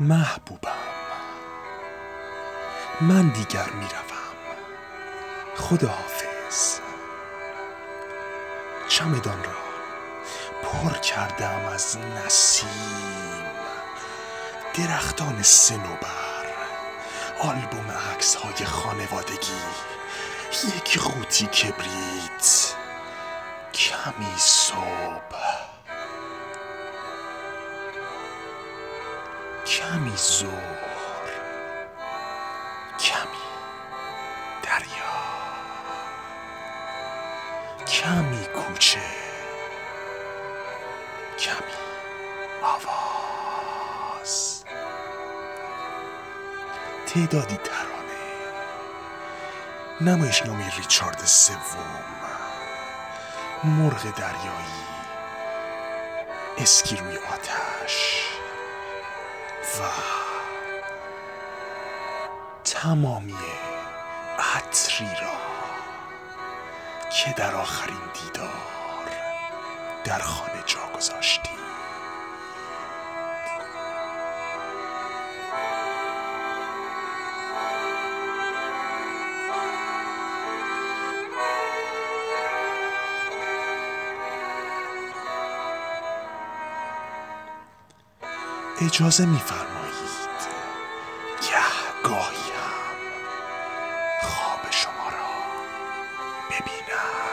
محبوبم. من دیگر می‌روم. خداحافظ. چمدان را پر کردم از نسیم. درختان سنوبر آلبوم عکس های خانوادگی یک قوطی کبریت کمی صبح. کمی زور کمی دریا کمی کوچه کمی آواز. تعدادی ترانه نمایشنامه ریچارد سوم مرغ دریایی اسکی روی آتش. تمامی عطری را که در آخرین دیدار در خانه جا گذاشتی اجازه میفرمایید. گهگاهی هم خواب شما را ببینم